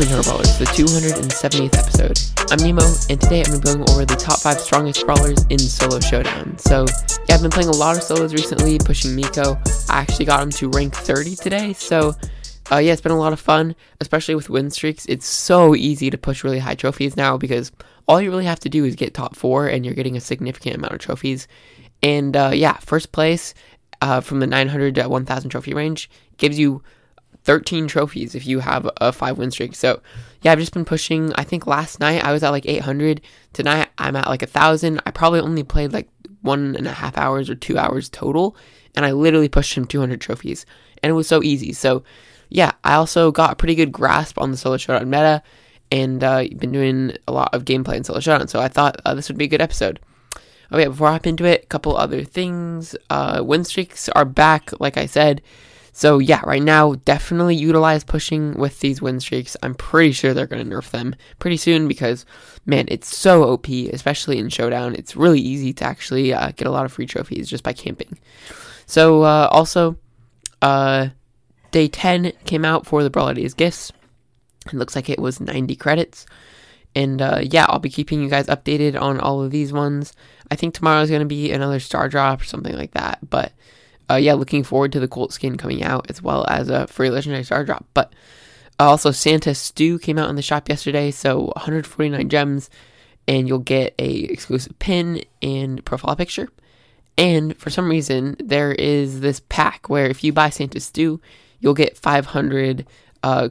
to Brawlers, the 270th episode. I'm Nemo, and today I'm going over the top 5 strongest brawlers in Solo Showdown. So, yeah, I've been playing a lot of solos recently, pushing Mico. I actually got him to rank 30 today, so uh, yeah, it's been a lot of fun, especially with win streaks. It's so easy to push really high trophies now because all you really have to do is get top 4, and you're getting a significant amount of trophies. And uh, yeah, first place uh, from the 900 to 1000 trophy range gives you 13 trophies if you have a five win streak. So, yeah, I've just been pushing. I think last night I was at like 800. Tonight I'm at like a thousand. I probably only played like one and a half hours or two hours total, and I literally pushed him 200 trophies, and it was so easy. So, yeah, I also got a pretty good grasp on the solo showdown meta, and uh, been doing a lot of gameplay in solo showdown. So I thought uh, this would be a good episode. Okay, before I hop into it, a couple other things. Uh, win streaks are back, like I said. So yeah, right now, definitely utilize pushing with these win streaks. I'm pretty sure they're going to nerf them pretty soon because, man, it's so OP, especially in Showdown. It's really easy to actually uh, get a lot of free trophies just by camping. So uh, also, uh, day 10 came out for the Brawl gifts. It looks like it was 90 credits. And uh, yeah, I'll be keeping you guys updated on all of these ones. I think tomorrow is going to be another star drop or something like that. But uh, yeah, looking forward to the Colt skin coming out as well as a free legendary star drop. But uh, also, Santa Stu came out in the shop yesterday, so 149 gems, and you'll get a exclusive pin and profile picture. And for some reason, there is this pack where if you buy Santa Stu, you'll get 500 uh,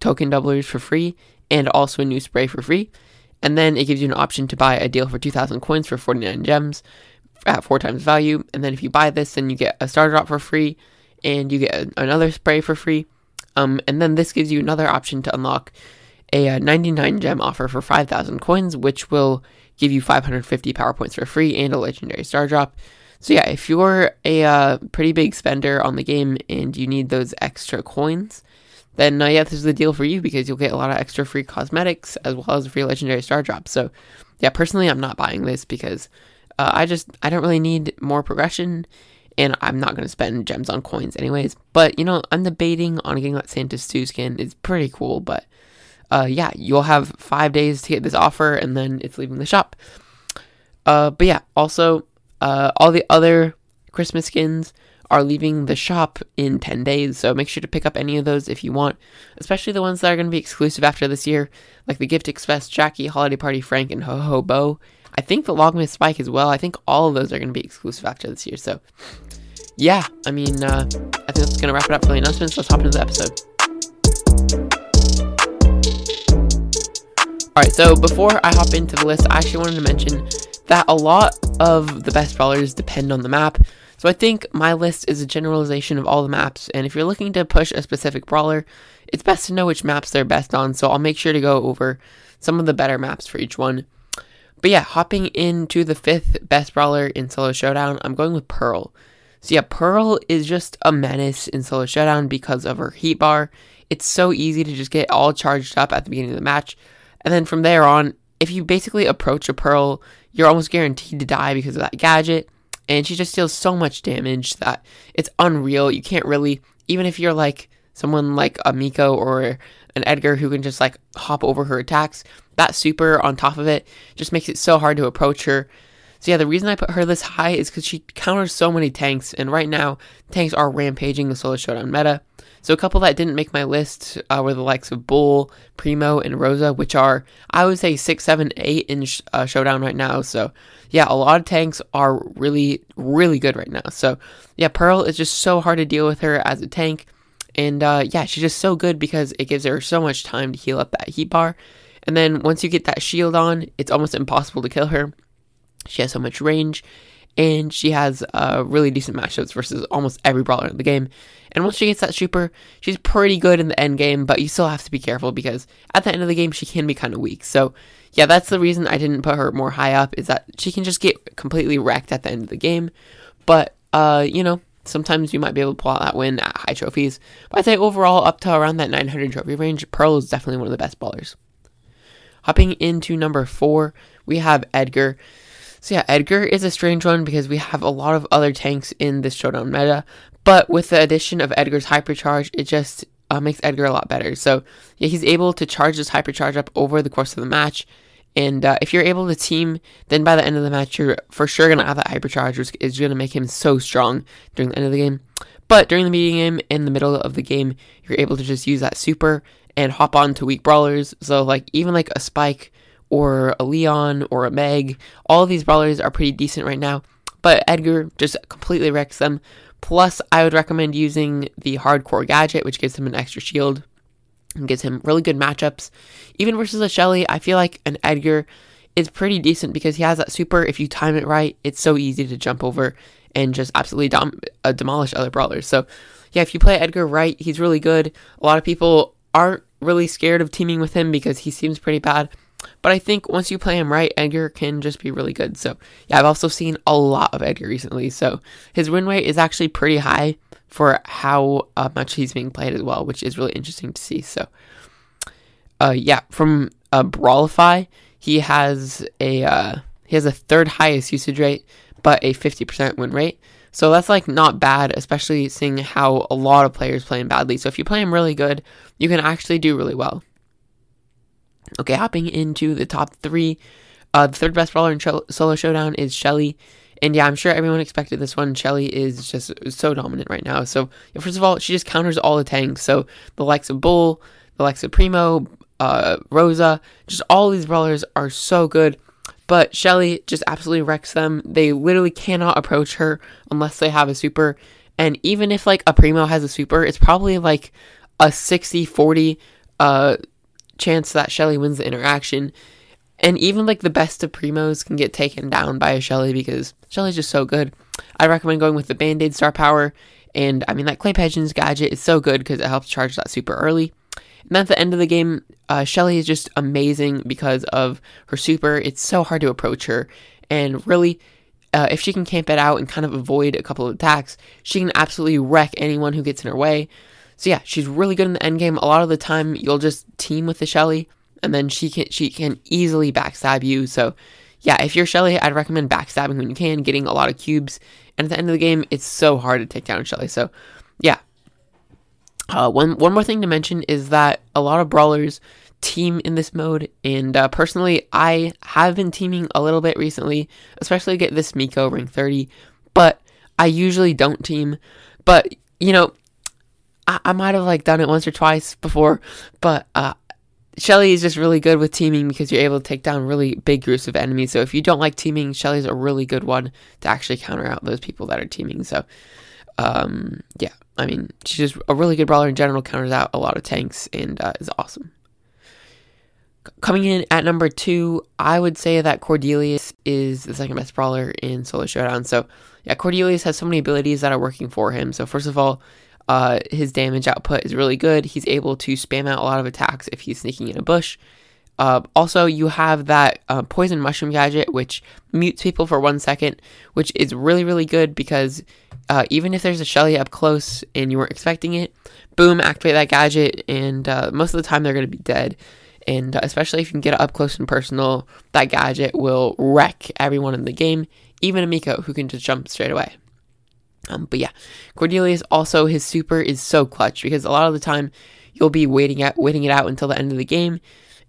token doublers for free and also a new spray for free. And then it gives you an option to buy a deal for 2,000 coins for 49 gems at four times value. And then if you buy this, then you get a star drop for free and you get another spray for free. Um, and then this gives you another option to unlock a, uh, 99 gem offer for 5,000 coins, which will give you 550 power points for free and a legendary star drop. So yeah, if you're a uh, pretty big spender on the game and you need those extra coins, then uh, yeah, this is the deal for you because you'll get a lot of extra free cosmetics as well as a free legendary star drop. So yeah, personally, I'm not buying this because uh, I just I don't really need more progression, and I'm not gonna spend gems on coins anyways. But you know, I'm debating on getting that Santa Stu skin. It's pretty cool, but uh, yeah, you'll have five days to get this offer, and then it's leaving the shop. Uh, but yeah, also uh, all the other Christmas skins are leaving the shop in 10 days, so make sure to pick up any of those if you want, especially the ones that are going to be exclusive after this year, like the Gift Express, Jacky, Holiday Party, Frank, and Ho Ho Bo. I think the Logmas Spike as well. I think all of those are going to be exclusive after this year. So, yeah, I mean, uh, I think that's going to wrap it up for the announcements. Let's hop into the episode. Alright, so before I hop into the list, I actually wanted to mention that a lot of the best brawlers depend on the map. So I think my list is a generalization of all the maps, and if you're looking to push a specific brawler, it's best to know which maps they're best on, so I'll make sure to go over some of the better maps for each one. But yeah, hopping into the fifth best brawler in Solo Showdown, I'm going with Pearl. So yeah, Pearl is just a menace in Solo Showdown because of her heat bar. It's so easy to just get all charged up at the beginning of the match. And then from there on, if you basically approach a Pearl, you're almost guaranteed to die because of that gadget. And she just deals so much damage that it's unreal. You can't really, even if you're like someone like a Mico or Edgar who can just like hop over her attacks, that super on top of it just makes it so hard to approach her. So yeah, the reason I put her this high is because she counters so many tanks, and right now tanks are rampaging the solo showdown meta. So a couple that didn't make my list uh, were the likes of Bull, Primo, and Rosa, which are I would say six, seven, eight in sh- uh, showdown right now. So yeah, a lot of tanks are really, really good right now. So yeah, Pearl is just so hard to deal with her as a tank. And uh, yeah, she's just so good because it gives her so much time to heal up that heat bar. And then once you get that shield on, it's almost impossible to kill her. She has so much range, and she has uh, really decent matchups versus almost every brawler in the game. And once she gets that super, she's pretty good in the end game, but you still have to be careful because at the end of the game, she can be kind of weak. So, yeah, that's the reason I didn't put her more high up, is that she can just get completely wrecked at the end of the game. But, uh, you know, sometimes you might be able to pull out that win at high trophies. But I'd say overall, up to around that 900 trophy range, Pearl is definitely one of the best ballers. Hopping into number four, we have Edgar. So yeah, Edgar is a strange one because we have a lot of other tanks in this showdown meta, but with the addition of Edgar's hypercharge, it just uh, makes Edgar a lot better. So yeah, he's able to charge this hypercharge up over the course of the match. And uh, if you're able to team, then by the end of the match, you're for sure going to have that hypercharge, which is going to make him so strong during the end of the game. But during the meeting game, in the middle of the game, you're able to just use that super and hop on to weak brawlers. So like even like a Spike or a Leon or a Meg, all of these brawlers are pretty decent right now. But Edgar just completely wrecks them. Plus, I would recommend using the hardcore gadget, which gives him an extra shield and gives him really good matchups. Even versus a Shelly, I feel like an Edgar is pretty decent because he has that super. If you time it right, it's so easy to jump over and just absolutely dom- uh, demolish other brawlers. So, yeah, if you play Edgar right, he's really good. A lot of people aren't really scared of teaming with him because he seems pretty bad. But I think once you play him right, Edgar can just be really good. So, yeah, I've also seen a lot of Edgar recently. So, his win rate is actually pretty high for how uh, much he's being played as well, which is really interesting to see. So, uh, yeah, from uh, Brawlify, he has a uh, he has a third highest usage rate, but a 50% win rate. So that's like not bad, especially seeing how a lot of players play him badly. So if you play him really good, you can actually do really well. Okay, hopping into the top three. Uh, the third best brawler in solo showdown is Shelly. And yeah, I'm sure everyone expected this one. Shelly is just so dominant right now. So, first of all, she just counters all the tanks. So, the likes of Bull, the likes of Primo, uh, Rosa, just all these brawlers are so good. But Shelly just absolutely wrecks them. They literally cannot approach her unless they have a super. And even if like a Primo has a super, it's probably like a 60 40 uh, chance that Shelly wins the interaction. And even like the best of primos can get taken down by a Shelly because Shelly's just so good. I recommend going with the Band Aid Star Power. And I mean, that Clay Pigeon's gadget is so good because it helps charge that super early. And at the end of the game, uh, Shelly is just amazing because of her super. It's so hard to approach her. And really, uh, if she can camp it out and kind of avoid a couple of attacks, she can absolutely wreck anyone who gets in her way. So yeah, she's really good in the end game. A lot of the time, you'll just team with the Shelly, and then she can she can easily backstab you. So yeah, if you're Shelly, I'd recommend backstabbing when you can, getting a lot of cubes. And at the end of the game, it's so hard to take down Shelly. So yeah. Uh, one one more thing to mention is that a lot of brawlers team in this mode, and uh, personally, I have been teaming a little bit recently, especially get this Mico ring 30. But I usually don't team. But you know, I, I might have like done it once or twice before, but uh, Shelly is just really good with teaming because you're able to take down really big groups of enemies. So if you don't like teaming, Shelly's a really good one to actually counter out those people that are teaming. So, um, yeah, I mean, she's just a really good brawler in general, counters out a lot of tanks, and uh, is awesome. Coming in at number two, I would say that Cordelius is the second best brawler in Solo Showdown. So, yeah, Cordelius has so many abilities that are working for him. So, first of all, uh, his damage output is really good. He's able to spam out a lot of attacks if he's sneaking in a bush. Uh, also, you have that uh, poison mushroom gadget, which mutes people for one second, which is really, really good because uh, even if there's a Shelly up close and you weren't expecting it, boom, activate that gadget, and uh, most of the time they're going to be dead. And uh, especially if you can get up close and personal, that gadget will wreck everyone in the game, even a Mico who can just jump straight away. Um, but yeah, Cordelius also his super is so clutch because a lot of the time you'll be waiting at waiting it out until the end of the game,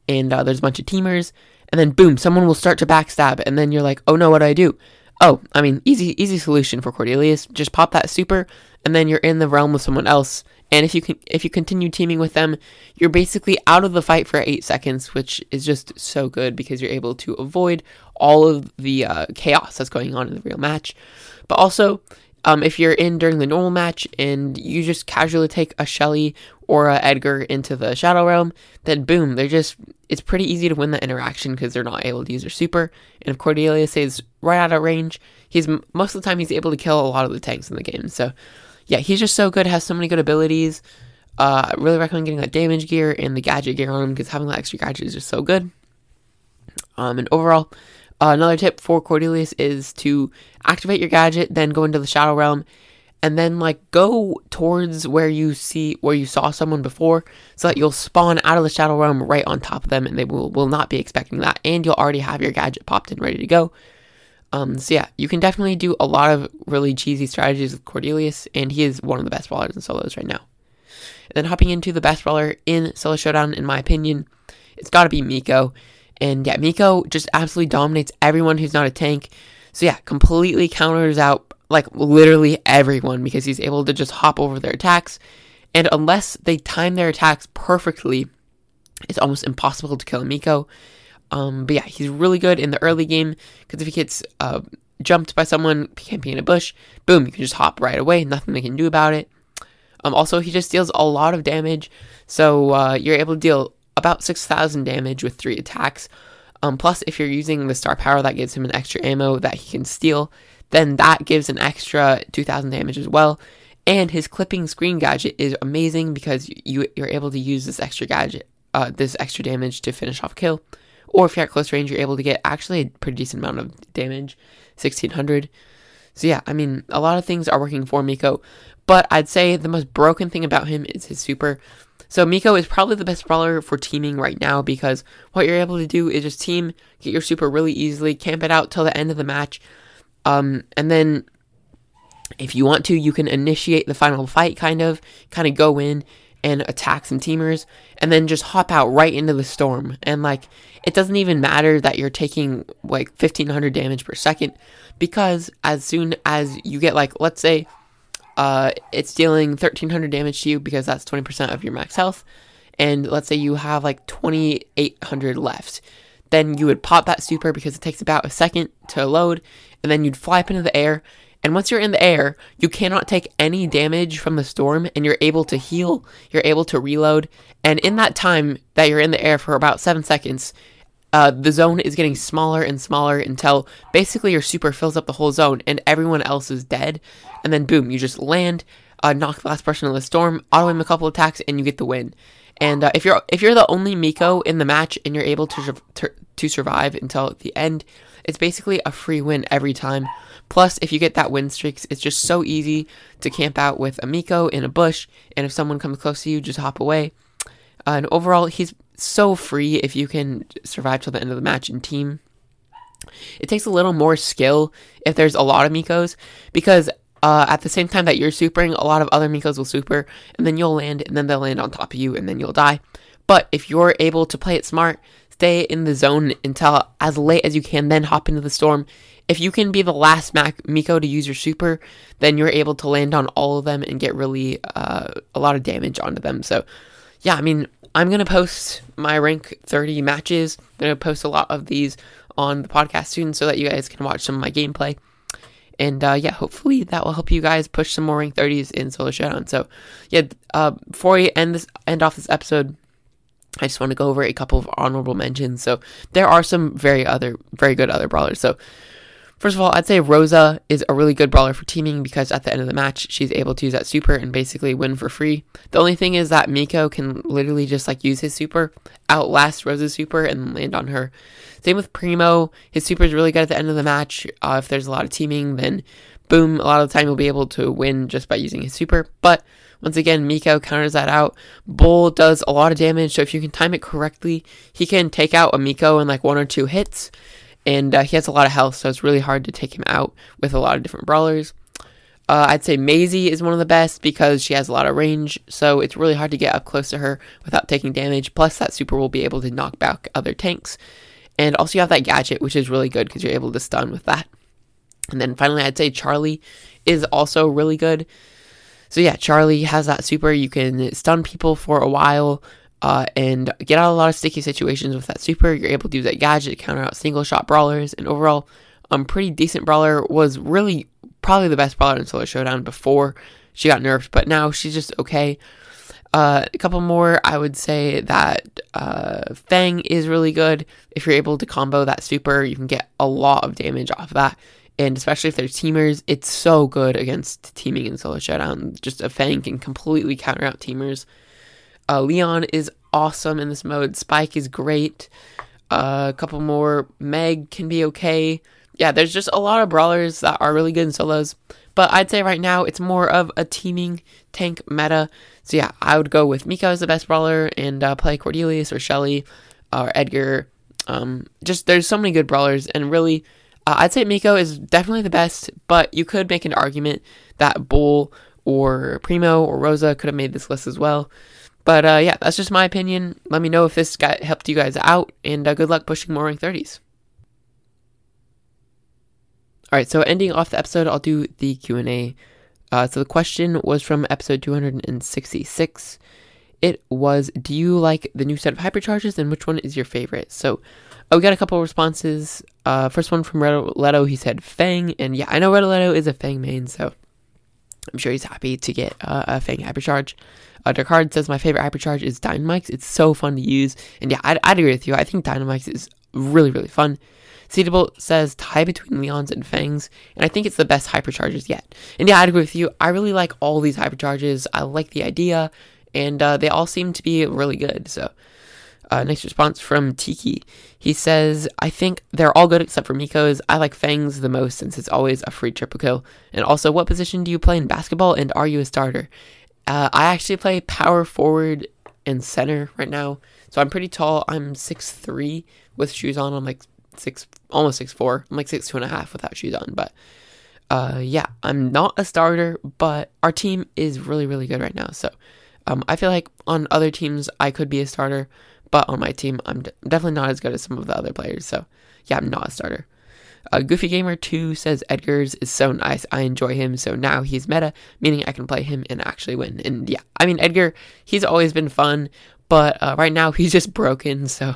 and uh, there's a bunch of teamers, and then boom, someone will start to backstab, and then you're like, oh no, what do I do? Oh, I mean, easy easy solution for Cordelius. Just pop that super, and then you're in the realm with someone else. And if you can, if you continue teaming with them, you're basically out of the fight for eight seconds, which is just so good because you're able to avoid all of the uh, chaos that's going on in the real match. But also, um, if you're in during the normal match and you just casually take a Shelly or a Edgar into the Shadow Realm, then boom, they're just it's pretty easy to win that interaction because they're not able to use their super. And if Cordelius is right out of range, he's most of the time he's able to kill a lot of the tanks in the game. So yeah, he's just so good, has so many good abilities. Uh, I really recommend getting that damage gear and the gadget gear on him because having that extra gadget is just so good. Um, and overall, uh, another tip for Cordelius is to activate your gadget, then go into the Shadow Realm, and then like go towards where you see where you saw someone before, so that you'll spawn out of the Shadow Realm right on top of them, and they will will not be expecting that, and you'll already have your gadget popped in ready to go. Um, so yeah, you can definitely do a lot of really cheesy strategies with Cordelius, and he is one of the best brawlers in solos right now. And then hopping into the best brawler in Solo Showdown, in my opinion, it's got to be Mico. And yeah, Mico just absolutely dominates everyone who's not a tank. So yeah, completely counters out like literally everyone because he's able to just hop over their attacks. And unless they time their attacks perfectly, it's almost impossible to kill Mico. Um, but yeah, he's really good in the early game because if he gets uh, jumped by someone camping in a bush, boom, you can just hop right away. Nothing they can do about it. Um, also, he just deals a lot of damage, so uh, you're able to deal about 6,000 damage with three attacks. Um, plus, if you're using the star power, that gives him an extra ammo that he can steal. Then that gives an extra 2,000 damage as well. And his Clipping Scream gadget is amazing because you you're able to use this extra gadget, uh, this extra damage to finish off kill. Or if you're at close range, you're able to get actually a pretty decent amount of damage, 1600. So yeah, I mean, a lot of things are working for Mico, but I'd say the most broken thing about him is his super. So Mico is probably the best brawler for teaming right now because what you're able to do is just team, get your super really easily, camp it out till the end of the match, um, and then if you want to, you can initiate the final fight, kind of, kind of go in and attack some teamers, and then just hop out right into the storm. And like, it doesn't even matter that you're taking like 1500 damage per second, because as soon as you get like, let's say, uh, it's dealing 1300 damage to you because that's 20% of your max health, and let's say you have like 2800 left, then you would pop that super because it takes about a second to load, and then you'd fly up into the air and once you're in the air, you cannot take any damage from the storm and you're able to heal, you're able to reload. And in that time that you're in the air for about seven seconds, uh, the zone is getting smaller and smaller until basically your super fills up the whole zone and everyone else is dead. And then boom, you just land, uh, knock the last person in the storm, auto aim a couple attacks, and you get the win. And uh, if you're if you're the only Mico in the match and you're able to, to to survive until the end, it's basically a free win every time. Plus, if you get that win streaks, it's just so easy to camp out with a Mico in a bush, and if someone comes close to you, just hop away. Uh, and overall, he's so free if you can survive till the end of the match in team. It takes a little more skill if there's a lot of Micos, because uh, at the same time that you're supering, a lot of other Micos will super, and then you'll land, and then they'll land on top of you, and then you'll die. But if you're able to play it smart, stay in the zone until as late as you can, then hop into the storm. If you can be the last Mac- Mico to use your super, then you're able to land on all of them and get really uh, a lot of damage onto them. So, yeah, I mean, I'm going to post my rank 30 matches. I'm going to post a lot of these on the podcast soon so that you guys can watch some of my gameplay. And uh, yeah, hopefully that will help you guys push some more rank 30s in Solo Showdown. So yeah, uh, before we end this end off this episode, I just want to go over a couple of honorable mentions. So there are some very other very good other brawlers. So first of all, I'd say Rosa is a really good brawler for teaming because at the end of the match, she's able to use that super and basically win for free. The only thing is that Mico can literally just like use his super, outlast Rosa's super, and land on her. Same with Primo. His super is really good at the end of the match. Uh, if there's a lot of teaming, then boom, a lot of the time you'll be able to win just by using his super. But once again, Mico counters that out. Bull does a lot of damage, so if you can time it correctly, he can take out a Mico in like one or two hits. And uh, he has a lot of health, so it's really hard to take him out with a lot of different brawlers. Uh, I'd say Maisie is one of the best because she has a lot of range, so it's really hard to get up close to her without taking damage. Plus, that super will be able to knock back other tanks. And also, you have that gadget, which is really good because you're able to stun with that. And then finally, I'd say Charlie is also really good. So yeah, Charlie has that super. You can stun people for a while uh, and get out of a lot of sticky situations with that super. You're able to use that gadget to counter out single shot brawlers. And overall, um, pretty decent brawler. Was really probably the best brawler in Solo Showdown before she got nerfed, but now she's just okay. Uh, a couple more, I would say that uh, Fang is really good. If you're able to combo that super, you can get a lot of damage off of that and especially if they're teamers, it's so good against teaming in solo showdown. Just a Fang can completely counter out teamers. Uh, Leon is awesome in this mode. Spike is great. Uh, a couple more. Meg can be okay. Yeah, there's just a lot of brawlers that are really good in solos. But I'd say right now it's more of a teaming tank meta. So yeah, I would go with Mico as the best brawler and uh, play Cordelius or Shelly or Edgar. Um, just there's so many good brawlers and really uh, I'd say Mico is definitely the best, but you could make an argument that Bull or Primo or Rosa could have made this list as well. But uh, yeah, that's just my opinion. Let me know if this got helped you guys out, and uh, good luck pushing more rank 30s. All right, so ending off the episode, I'll do the Q and A. Uh, so the question was from episode 266. It was, do you like the new set of hypercharges, and which one is your favorite? So oh, we got a couple responses. Uh, first one from Leto, he said Fang, and yeah, I know Leto is a Fang main, so I'm sure he's happy to get uh, a Fang hypercharge. Uh, Descartes says my favorite hypercharge is Dynamike's. It's so fun to use, and yeah, I'd, I'd agree with you. I think Dynamike's is really really fun. Seedable says tie between Leons and Fangs, and I think it's the best hypercharges yet. And yeah, I'd agree with you. I really like all these hypercharges. I like the idea, and uh, they all seem to be really good. So, uh, next response from Tiki. He says, I think they're all good except for Mico's. I like Fangs the most since it's always a free triple kill. And also, what position do you play in basketball, and are you a starter? Uh, I actually play power forward and center right now. So I'm pretty tall. I'm six three with shoes on. I'm like six, almost six four. I'm like six two and a half without shoes on. But uh, yeah, I'm not a starter, but our team is really really good right now. So um, I feel like on other teams I could be a starter, but on my team I'm definitely not as good as some of the other players. So yeah, I'm not a starter. Uh, Goofy Gamer 2 says Edgar's is so nice. I enjoy him. So now he's meta, meaning I can play him and actually win. And yeah, I mean, Edgar, he's always been fun, but uh, right now he's just broken. So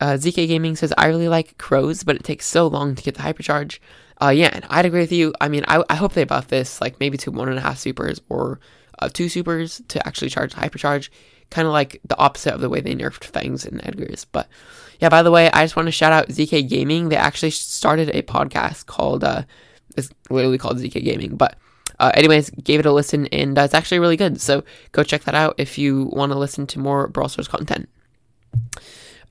uh, ZK Gaming says, I really like crows, but it takes so long to get the hypercharge. Uh, yeah, and I'd agree with you. I mean, I, I hope they buff this, like maybe to one and a half supers or uh, two supers to actually charge the hypercharge. Kind of like the opposite of the way they nerfed Fangs and Edgar's. But yeah, by the way, I just want to shout out ZK Gaming. They actually started a podcast called, uh, it's literally called ZK Gaming. But uh, anyways, gave it a listen and uh, it's actually really good. So go check that out if you want to listen to more Brawl Stars content.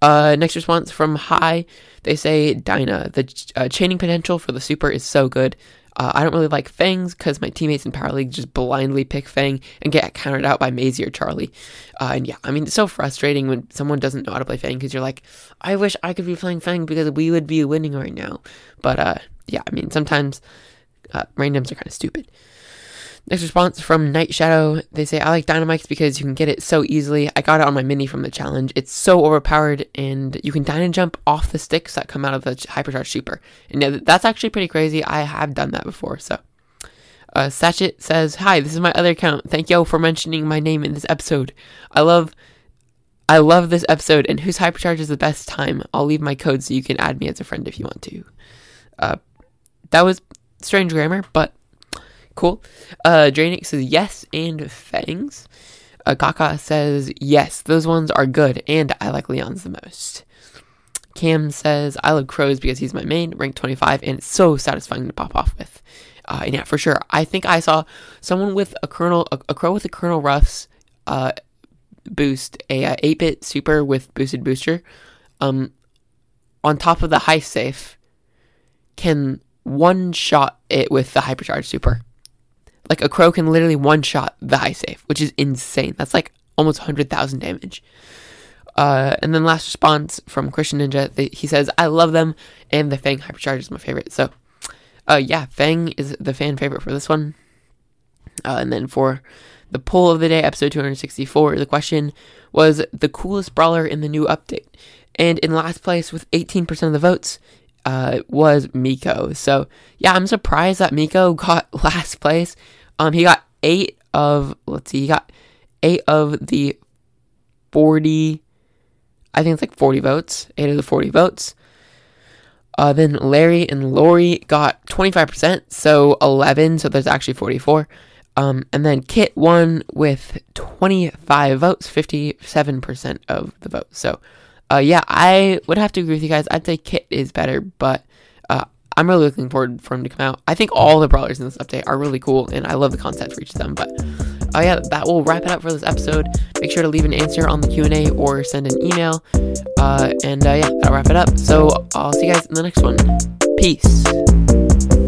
Uh, next response from Hi, they say Dyna. The uh, chaining potential for the super is so good. Uh, I don't really like Fangs because my teammates in Power League just blindly pick Fang and get countered out by Maisie or Charlie. Uh, and yeah, I mean, it's so frustrating when someone doesn't know how to play Fang because you're like, I wish I could be playing Fang because we would be winning right now. But uh, yeah, I mean, sometimes uh, randoms are kind of stupid. Next response from Night Shadow. They say, I like Dynamike's because you can get it so easily. I got it on my mini from the challenge. It's so overpowered, and you can dyna jump off the sticks that come out of the hypercharge super. And yeah, that's actually pretty crazy. I have done that before, so. Uh, Satchet says, Hi, this is my other account. Thank y'all for mentioning my name in this episode. I love. I love this episode, and whose hypercharge is the best time? I'll leave my code so you can add me as a friend if you want to. Uh, that was strange grammar, but Cool. Uh, Draenix says yes and fangs. Uh, Kaka says yes, those ones are good, and I like Leon's the most. Cam says I love crows because he's my main, rank 25, and it's so satisfying to pop off with. Uh, and yeah, for sure. I think I saw someone with a Colonel, a, a crow with a Colonel Ruffs uh, boost, a 8-bit uh, super with boosted booster, um, on top of the high safe, can one shot it with the hypercharge super. Like a crow can literally one shot the high safe, which is insane. That's like almost 100,000 damage. Uh, and then last response from Christian Ninja, they, he says, I love them, and the Fang Hypercharge is my favorite. So, uh, yeah, Fang is the fan favorite for this one. Uh, and then for the poll of the day, episode 264, the question was the coolest brawler in the new update. And in last place with 18% of the votes uh, was Mico. So, yeah, I'm surprised that Mico got last place. Um, he got eight of let's see, he got eight of the forty. I think it's like forty votes. Eight of the forty votes. Uh, then Larry and Lawrie got twenty five percent, so eleven. So there's actually forty four. Um, and then Kit won with 25 votes, 57% of the vote. So, uh, yeah, I would have to agree with you guys. I'd say Kit is better, but I'm really looking forward for him to come out. I think all the brawlers in this update are really cool, and I love the concept for each of them. But oh yeah, that will wrap it up for this episode. Make sure to leave an answer on the Q and A or send an email. Uh, and uh, yeah, that'll wrap it up. So I'll see you guys in the next one. Peace.